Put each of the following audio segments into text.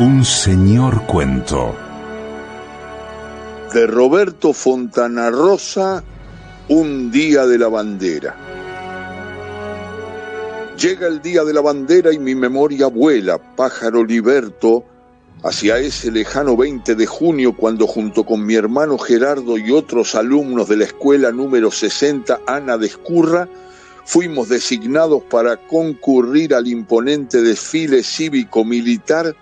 Un señor cuento. De Roberto Fontana Rosa, Un día de la bandera. Llega el día de la bandera y mi memoria vuela, pájaro liberto, hacia ese lejano 20 de junio cuando junto con mi hermano Gerardo y otros alumnos de la escuela número 60 Ana de Escurra, fuimos designados para concurrir al imponente desfile cívico-militar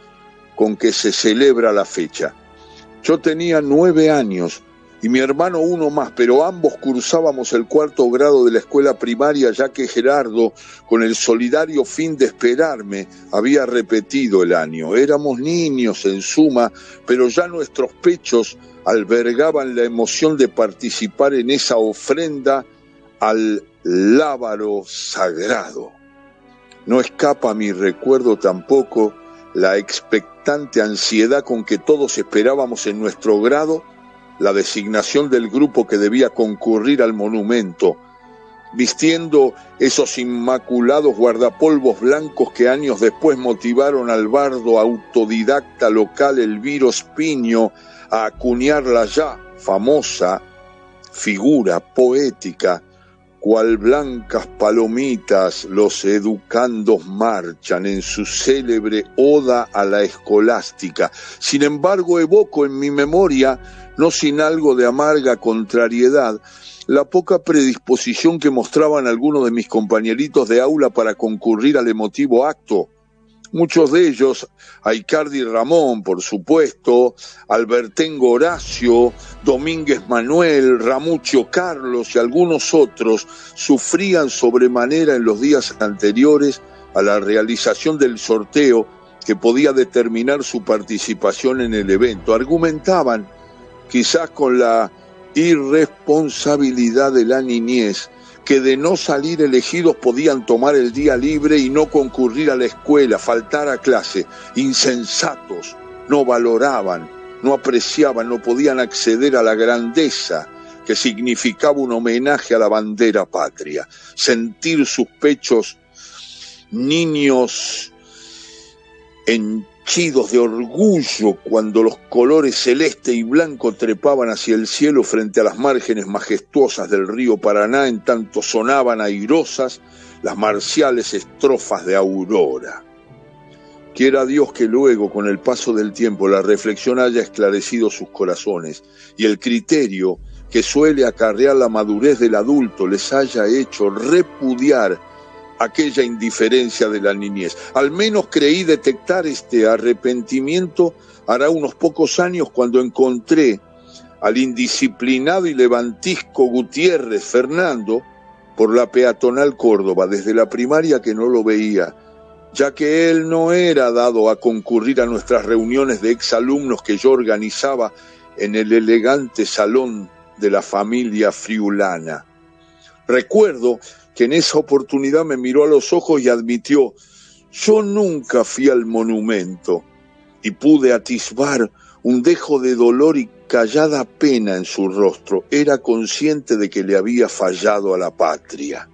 con que se celebra la fecha. Yo tenía nueve años y mi hermano uno más, pero ambos cursábamos el cuarto grado de la escuela primaria ya que Gerardo, con el solidario fin de esperarme, había repetido el año. Éramos niños en suma, pero ya nuestros pechos albergaban la emoción de participar en esa ofrenda al lábaro sagrado. No escapa mi recuerdo tampoco la expectante ansiedad con que todos esperábamos en nuestro grado la designación del grupo que debía concurrir al monumento, vistiendo esos inmaculados guardapolvos blancos que años después motivaron al bardo autodidacta local Elviro Spiño a acuñar la ya famosa figura poética cual blancas palomitas los educandos marchan en su célebre oda a la escolástica. Sin embargo, evoco en mi memoria, no sin algo de amarga contrariedad, la poca predisposición que mostraban algunos de mis compañeritos de aula para concurrir al emotivo acto muchos de ellos, Aicardi Ramón, por supuesto, Albertengo Horacio, Domínguez Manuel, Ramucho Carlos y algunos otros, sufrían sobremanera en los días anteriores a la realización del sorteo que podía determinar su participación en el evento. Argumentaban, quizás con la irresponsabilidad de la niñez, que de no salir elegidos podían tomar el día libre y no concurrir a la escuela, faltar a clase. Insensatos, no valoraban, no apreciaban, no podían acceder a la grandeza que significaba un homenaje a la bandera patria. Sentir sus pechos niños en de orgullo cuando los colores celeste y blanco trepaban hacia el cielo frente a las márgenes majestuosas del río Paraná, en tanto sonaban airosas las marciales estrofas de Aurora. Quiera Dios que luego, con el paso del tiempo, la reflexión haya esclarecido sus corazones y el criterio que suele acarrear la madurez del adulto les haya hecho repudiar aquella indiferencia de la niñez. Al menos creí detectar este arrepentimiento hará unos pocos años cuando encontré al indisciplinado y levantisco Gutiérrez Fernando por la peatonal Córdoba, desde la primaria que no lo veía, ya que él no era dado a concurrir a nuestras reuniones de exalumnos que yo organizaba en el elegante salón de la familia friulana. Recuerdo que en esa oportunidad me miró a los ojos y admitió, yo nunca fui al monumento y pude atisbar un dejo de dolor y callada pena en su rostro. Era consciente de que le había fallado a la patria.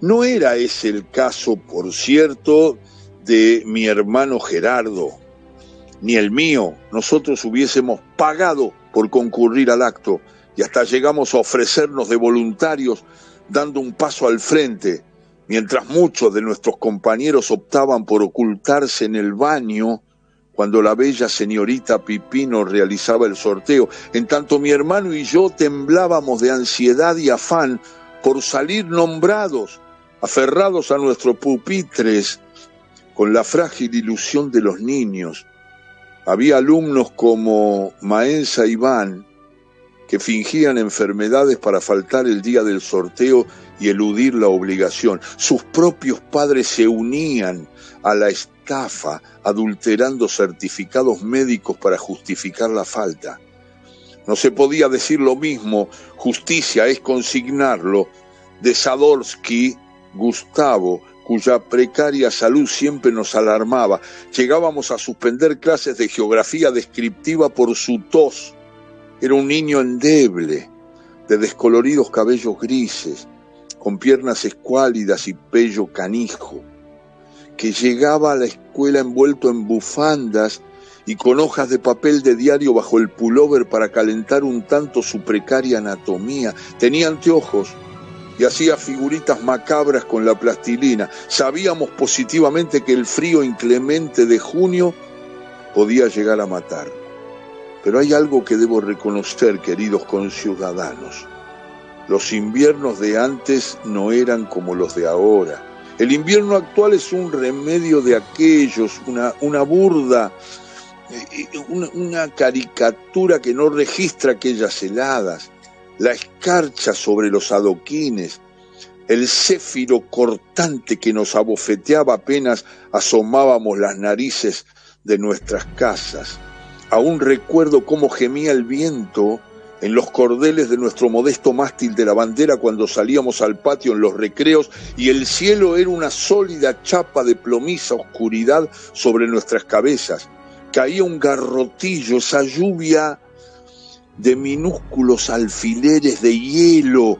No era ese el caso, por cierto, de mi hermano Gerardo, ni el mío. Nosotros hubiésemos pagado por concurrir al acto y hasta llegamos a ofrecernos de voluntarios dando un paso al frente, mientras muchos de nuestros compañeros optaban por ocultarse en el baño cuando la bella señorita Pipino realizaba el sorteo. En tanto mi hermano y yo temblábamos de ansiedad y afán por salir nombrados, aferrados a nuestros pupitres, con la frágil ilusión de los niños. Había alumnos como Maenza Iván, que fingían enfermedades para faltar el día del sorteo y eludir la obligación. Sus propios padres se unían a la estafa adulterando certificados médicos para justificar la falta. No se podía decir lo mismo, justicia es consignarlo, de Sadorsky, Gustavo, cuya precaria salud siempre nos alarmaba. Llegábamos a suspender clases de geografía descriptiva por su tos era un niño endeble, de descoloridos cabellos grises, con piernas escuálidas y pello canijo, que llegaba a la escuela envuelto en bufandas y con hojas de papel de diario bajo el pullover para calentar un tanto su precaria anatomía. Tenía anteojos y hacía figuritas macabras con la plastilina. Sabíamos positivamente que el frío inclemente de junio podía llegar a matar. Pero hay algo que debo reconocer, queridos conciudadanos. Los inviernos de antes no eran como los de ahora. El invierno actual es un remedio de aquellos, una, una burda, eh, una, una caricatura que no registra aquellas heladas, la escarcha sobre los adoquines, el céfiro cortante que nos abofeteaba apenas asomábamos las narices de nuestras casas. Aún recuerdo cómo gemía el viento en los cordeles de nuestro modesto mástil de la bandera cuando salíamos al patio en los recreos y el cielo era una sólida chapa de plomiza oscuridad sobre nuestras cabezas. Caía un garrotillo, esa lluvia de minúsculos alfileres de hielo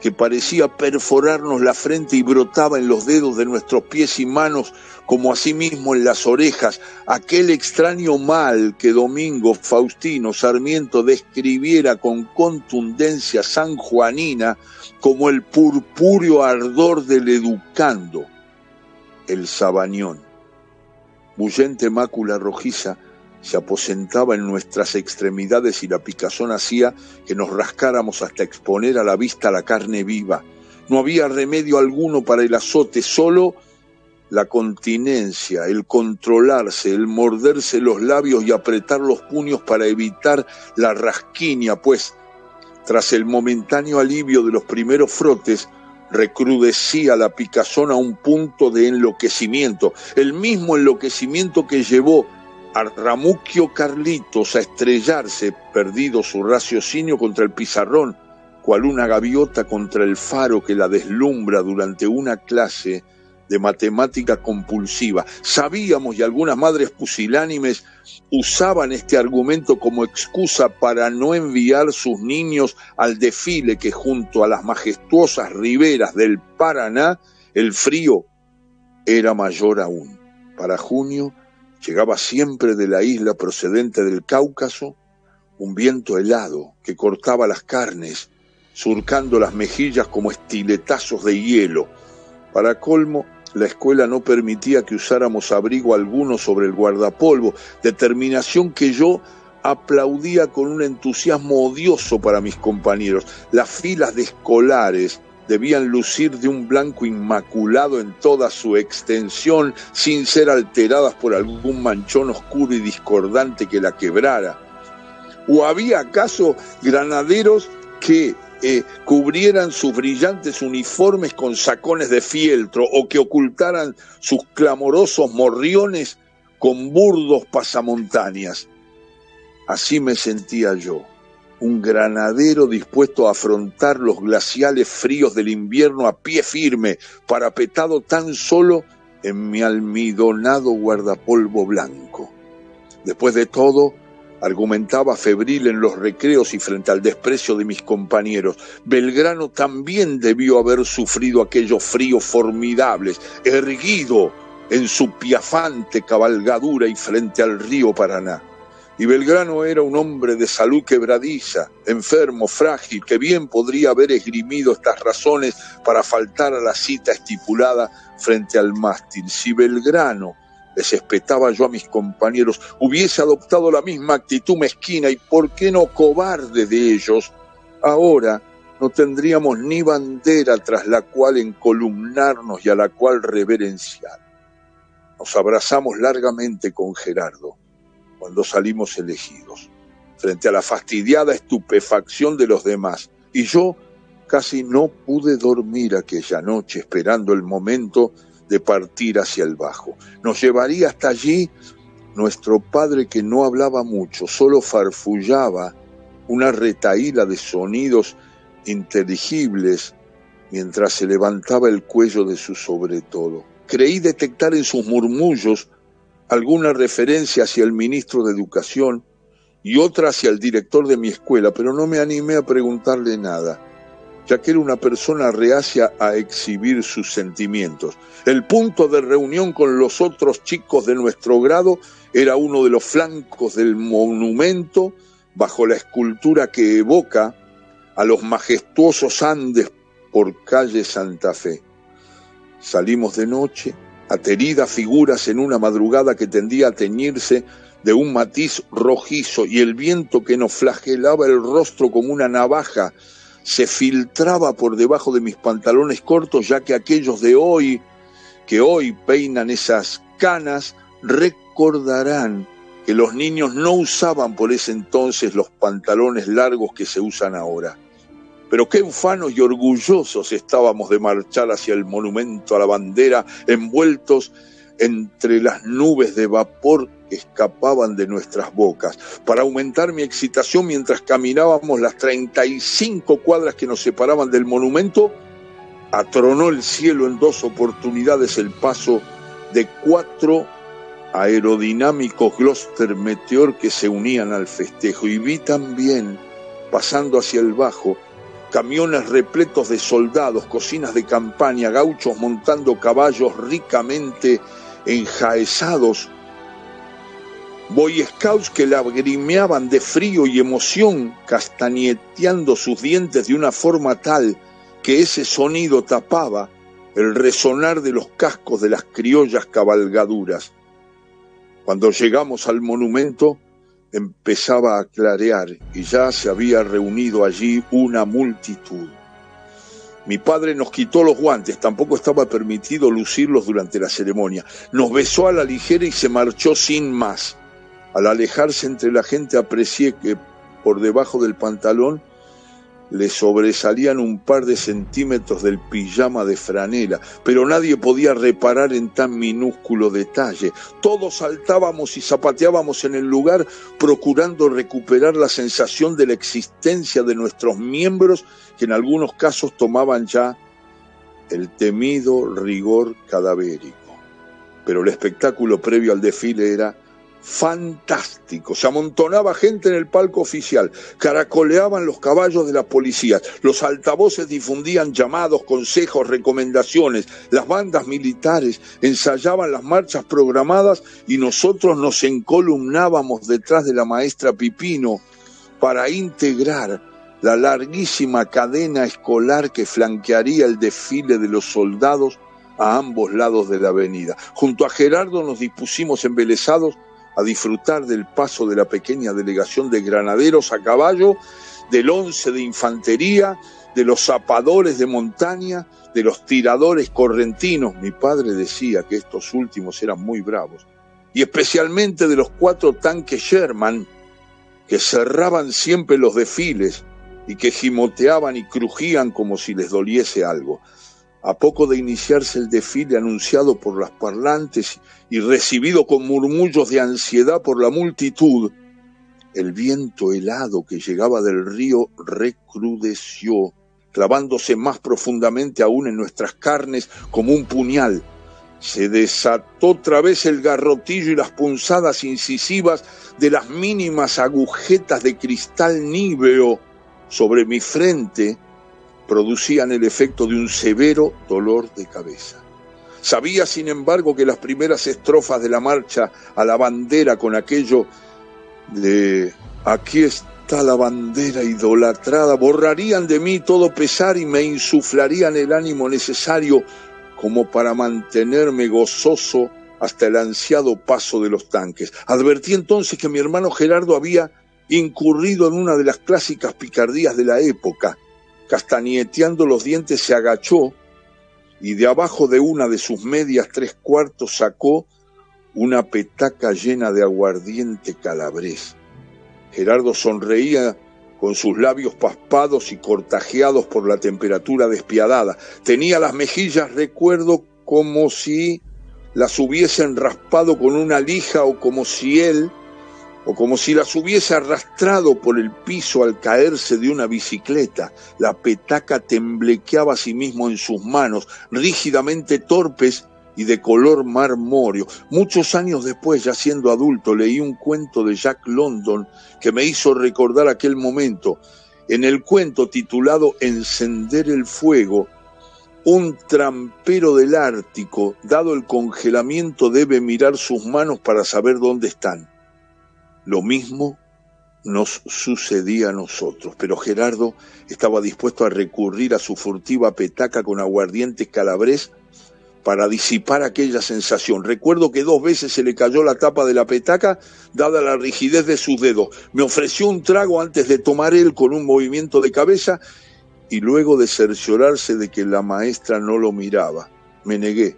que parecía perforarnos la frente y brotaba en los dedos de nuestros pies y manos, como asimismo en las orejas, aquel extraño mal que Domingo Faustino Sarmiento describiera con contundencia sanjuanina como el purpúreo ardor del educando, el sabañón. Bullente mácula rojiza se aposentaba en nuestras extremidades y la picazón hacía que nos rascáramos hasta exponer a la vista la carne viva. No había remedio alguno para el azote, solo la continencia, el controlarse, el morderse los labios y apretar los puños para evitar la rasquiña, pues tras el momentáneo alivio de los primeros frotes, recrudecía la picazón a un punto de enloquecimiento, el mismo enloquecimiento que llevó Ramuquio Carlitos a estrellarse, perdido su raciocinio contra el pizarrón, cual una gaviota contra el faro que la deslumbra durante una clase de matemática compulsiva. Sabíamos y algunas madres pusilánimes usaban este argumento como excusa para no enviar sus niños al desfile que junto a las majestuosas riberas del Paraná el frío era mayor aún. Para junio Llegaba siempre de la isla procedente del Cáucaso un viento helado que cortaba las carnes, surcando las mejillas como estiletazos de hielo. Para colmo, la escuela no permitía que usáramos abrigo alguno sobre el guardapolvo, determinación que yo aplaudía con un entusiasmo odioso para mis compañeros. Las filas de escolares debían lucir de un blanco inmaculado en toda su extensión, sin ser alteradas por algún manchón oscuro y discordante que la quebrara. ¿O había acaso granaderos que eh, cubrieran sus brillantes uniformes con sacones de fieltro o que ocultaran sus clamorosos morriones con burdos pasamontañas? Así me sentía yo un granadero dispuesto a afrontar los glaciales fríos del invierno a pie firme, parapetado tan solo en mi almidonado guardapolvo blanco. Después de todo, argumentaba febril en los recreos y frente al desprecio de mis compañeros, Belgrano también debió haber sufrido aquellos fríos formidables, erguido en su piafante cabalgadura y frente al río Paraná. Y Belgrano era un hombre de salud quebradiza, enfermo, frágil, que bien podría haber esgrimido estas razones para faltar a la cita estipulada frente al mástil. Si Belgrano, les espetaba yo a mis compañeros, hubiese adoptado la misma actitud mezquina y por qué no cobarde de ellos, ahora no tendríamos ni bandera tras la cual encolumnarnos y a la cual reverenciar. Nos abrazamos largamente con Gerardo salimos elegidos, frente a la fastidiada estupefacción de los demás. Y yo casi no pude dormir aquella noche esperando el momento de partir hacia el bajo. Nos llevaría hasta allí nuestro padre que no hablaba mucho, solo farfullaba una retaíla de sonidos inteligibles mientras se levantaba el cuello de su sobre todo. Creí detectar en sus murmullos alguna referencia hacia el ministro de Educación y otra hacia el director de mi escuela, pero no me animé a preguntarle nada. ya que era una persona reacia a exhibir sus sentimientos. El punto de reunión con los otros chicos de nuestro grado era uno de los flancos del monumento bajo la escultura que evoca a los majestuosos Andes por calle Santa Fe. Salimos de noche, ateridas figuras en una madrugada que tendía a teñirse de un matiz rojizo y el viento que nos flagelaba el rostro como una navaja se filtraba por debajo de mis pantalones cortos, ya que aquellos de hoy, que hoy peinan esas canas, recordarán que los niños no usaban por ese entonces los pantalones largos que se usan ahora. Pero qué ufanos y orgullosos estábamos de marchar hacia el monumento a la bandera, envueltos entre las nubes de vapor que escapaban de nuestras bocas. Para aumentar mi excitación mientras caminábamos las 35 cuadras que nos separaban del monumento, atronó el cielo en dos oportunidades el paso de cuatro aerodinámicos Gloster Meteor que se unían al festejo y vi también, pasando hacia el bajo, camiones repletos de soldados, cocinas de campaña, gauchos montando caballos ricamente enjaezados, boy scouts que lagrimeaban de frío y emoción, castañeteando sus dientes de una forma tal que ese sonido tapaba el resonar de los cascos de las criollas cabalgaduras. Cuando llegamos al monumento, empezaba a clarear y ya se había reunido allí una multitud. Mi padre nos quitó los guantes, tampoco estaba permitido lucirlos durante la ceremonia. Nos besó a la ligera y se marchó sin más. Al alejarse entre la gente aprecié que por debajo del pantalón le sobresalían un par de centímetros del pijama de franela, pero nadie podía reparar en tan minúsculo detalle. Todos saltábamos y zapateábamos en el lugar procurando recuperar la sensación de la existencia de nuestros miembros que en algunos casos tomaban ya el temido rigor cadavérico. Pero el espectáculo previo al desfile era fantástico. Se amontonaba gente en el palco oficial, caracoleaban los caballos de la policía, los altavoces difundían llamados, consejos, recomendaciones, las bandas militares ensayaban las marchas programadas y nosotros nos encolumnábamos detrás de la maestra Pipino para integrar la larguísima cadena escolar que flanquearía el desfile de los soldados a ambos lados de la avenida. Junto a Gerardo nos dispusimos embelesados a disfrutar del paso de la pequeña delegación de granaderos a caballo, del once de infantería, de los zapadores de montaña, de los tiradores correntinos. Mi padre decía que estos últimos eran muy bravos. Y especialmente de los cuatro tanques Sherman, que cerraban siempre los desfiles y que gimoteaban y crujían como si les doliese algo. A poco de iniciarse el desfile anunciado por las parlantes y recibido con murmullos de ansiedad por la multitud, el viento helado que llegaba del río recrudeció, clavándose más profundamente aún en nuestras carnes como un puñal. Se desató otra vez el garrotillo y las punzadas incisivas de las mínimas agujetas de cristal níveo sobre mi frente producían el efecto de un severo dolor de cabeza. Sabía, sin embargo, que las primeras estrofas de la marcha a la bandera con aquello de aquí está la bandera idolatrada, borrarían de mí todo pesar y me insuflarían el ánimo necesario como para mantenerme gozoso hasta el ansiado paso de los tanques. Advertí entonces que mi hermano Gerardo había incurrido en una de las clásicas picardías de la época, castañeteando los dientes, se agachó y de abajo de una de sus medias tres cuartos sacó una petaca llena de aguardiente calabrés. Gerardo sonreía con sus labios paspados y cortajeados por la temperatura despiadada. Tenía las mejillas, recuerdo, como si las hubiesen raspado con una lija o como si él o como si las hubiese arrastrado por el piso al caerse de una bicicleta. La petaca temblequeaba a sí mismo en sus manos, rígidamente torpes y de color marmóreo. Muchos años después, ya siendo adulto, leí un cuento de Jack London que me hizo recordar aquel momento En el cuento titulado Encender el fuego, un trampero del Ártico, dado el congelamiento, debe mirar sus manos para saber dónde están. Lo mismo nos sucedía a nosotros, pero Gerardo estaba dispuesto a recurrir a su furtiva petaca con aguardiente calabrés para disipar aquella sensación. Recuerdo que dos veces se le cayó la tapa de la petaca, dada la rigidez de sus dedos. Me ofreció un trago antes de tomar él con un movimiento de cabeza y luego de cerciorarse de que la maestra no lo miraba. Me negué.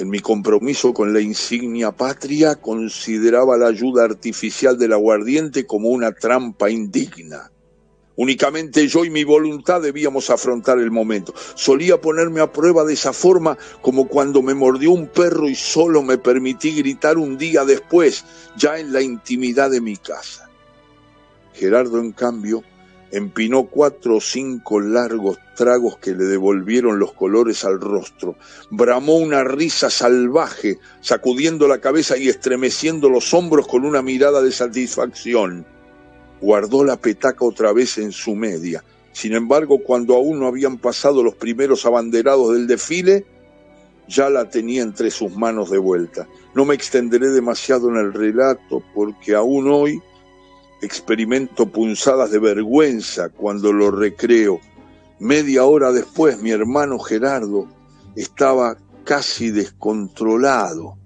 En mi compromiso con la insignia patria consideraba la ayuda artificial del aguardiente como una trampa indigna. Únicamente yo y mi voluntad debíamos afrontar el momento. Solía ponerme a prueba de esa forma como cuando me mordió un perro y solo me permití gritar un día después, ya en la intimidad de mi casa. Gerardo, en cambio, empinó cuatro o cinco largos tragos que le devolvieron los colores al rostro. Bramó una risa salvaje, sacudiendo la cabeza y estremeciendo los hombros con una mirada de satisfacción. Guardó la petaca otra vez en su media. Sin embargo, cuando aún no habían pasado los primeros abanderados del desfile, ya la tenía entre sus manos de vuelta. No me extenderé demasiado en el relato porque aún hoy Experimento punzadas de vergüenza cuando lo recreo. Media hora después mi hermano Gerardo estaba casi descontrolado.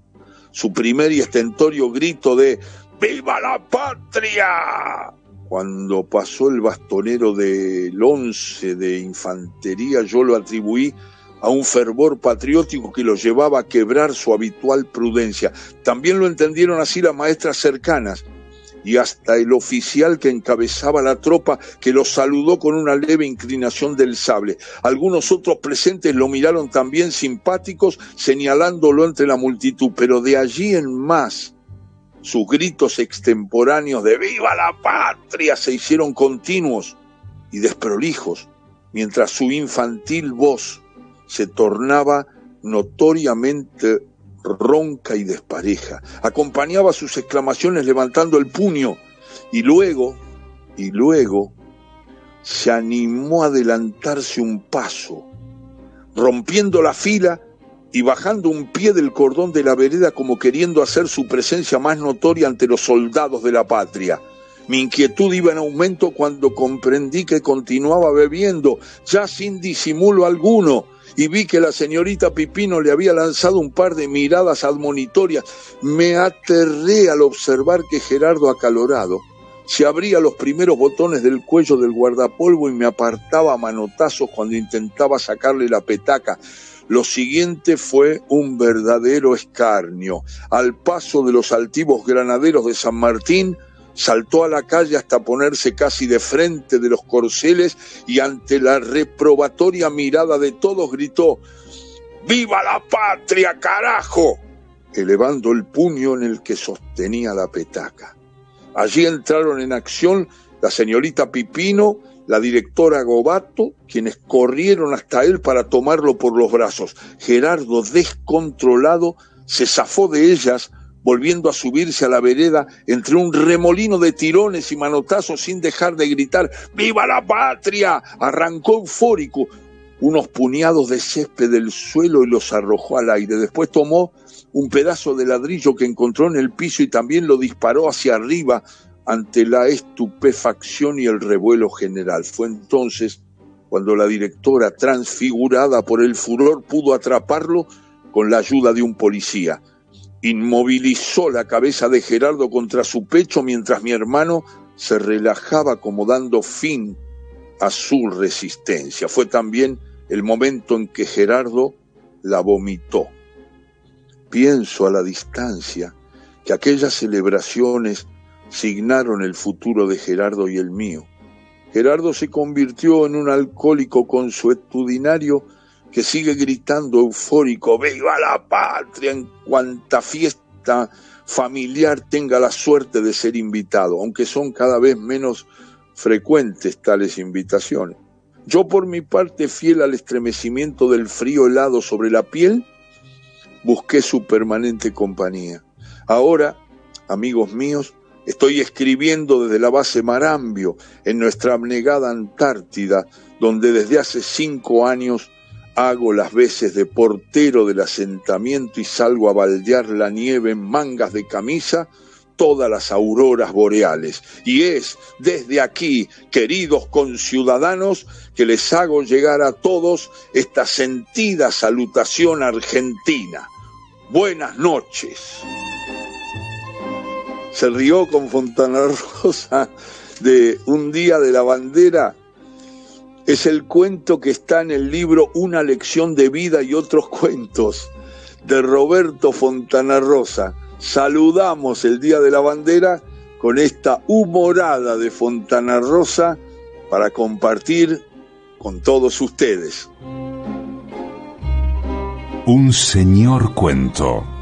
Su primer y estentorio grito de ¡Viva la patria! Cuando pasó el bastonero del once de infantería, yo lo atribuí a un fervor patriótico que lo llevaba a quebrar su habitual prudencia. También lo entendieron así las maestras cercanas, y hasta el oficial que encabezaba la tropa que lo saludó con una leve inclinación del sable. Algunos otros presentes lo miraron también simpáticos, señalándolo entre la multitud, pero de allí en más sus gritos extemporáneos de ¡Viva la patria! se hicieron continuos y desprolijos, mientras su infantil voz se tornaba notoriamente ronca y despareja. Acompañaba sus exclamaciones levantando el puño y luego, y luego, se animó a adelantarse un paso, rompiendo la fila y bajando un pie del cordón de la vereda como queriendo hacer su presencia más notoria ante los soldados de la patria. Mi inquietud iba en aumento cuando comprendí que continuaba bebiendo, ya sin disimulo alguno, y vi que la señorita Pipino le había lanzado un par de miradas admonitorias. Me aterré al observar que Gerardo acalorado se abría los primeros botones del cuello del guardapolvo y me apartaba a manotazos cuando intentaba sacarle la petaca. Lo siguiente fue un verdadero escarnio. Al paso de los altivos granaderos de San Martín, saltó a la calle hasta ponerse casi de frente de los corceles y ante la reprobatoria mirada de todos gritó ¡Viva la patria, carajo! elevando el puño en el que sostenía la petaca. Allí entraron en acción la señorita Pipino, la directora Gobato, quienes corrieron hasta él para tomarlo por los brazos. Gerardo, descontrolado, se zafó de ellas, volviendo a subirse a la vereda entre un remolino de tirones y manotazos sin dejar de gritar ¡Viva la patria! Arrancó eufórico unos puñados de césped del suelo y los arrojó al aire. Después tomó un pedazo de ladrillo que encontró en el piso y también lo disparó hacia arriba ante la estupefacción y el revuelo general. Fue entonces cuando la directora, transfigurada por el furor, pudo atraparlo con la ayuda de un policía inmovilizó la cabeza de Gerardo contra su pecho mientras mi hermano se relajaba como dando fin a su resistencia. Fue también el momento en que Gerardo la vomitó. Pienso a la distancia que aquellas celebraciones signaron el futuro de Gerardo y el mío. Gerardo se convirtió en un alcohólico consuetudinario que sigue gritando eufórico, viva la patria en cuanta fiesta familiar tenga la suerte de ser invitado, aunque son cada vez menos frecuentes tales invitaciones. Yo por mi parte, fiel al estremecimiento del frío helado sobre la piel, busqué su permanente compañía. Ahora, amigos míos, Estoy escribiendo desde la base Marambio, en nuestra abnegada Antártida, donde desde hace cinco años hago las veces de portero del asentamiento y salgo a baldear la nieve en mangas de camisa todas las auroras boreales. Y es desde aquí, queridos conciudadanos, que les hago llegar a todos esta sentida salutación argentina. Buenas noches. Se rió con Fontana Rosa de Un día de la bandera. Es el cuento que está en el libro Una lección de vida y otros cuentos de Roberto Fontana Rosa saludamos el Día de la Bandera con esta humorada de Fontana Rosa para compartir con todos ustedes. Un señor cuento.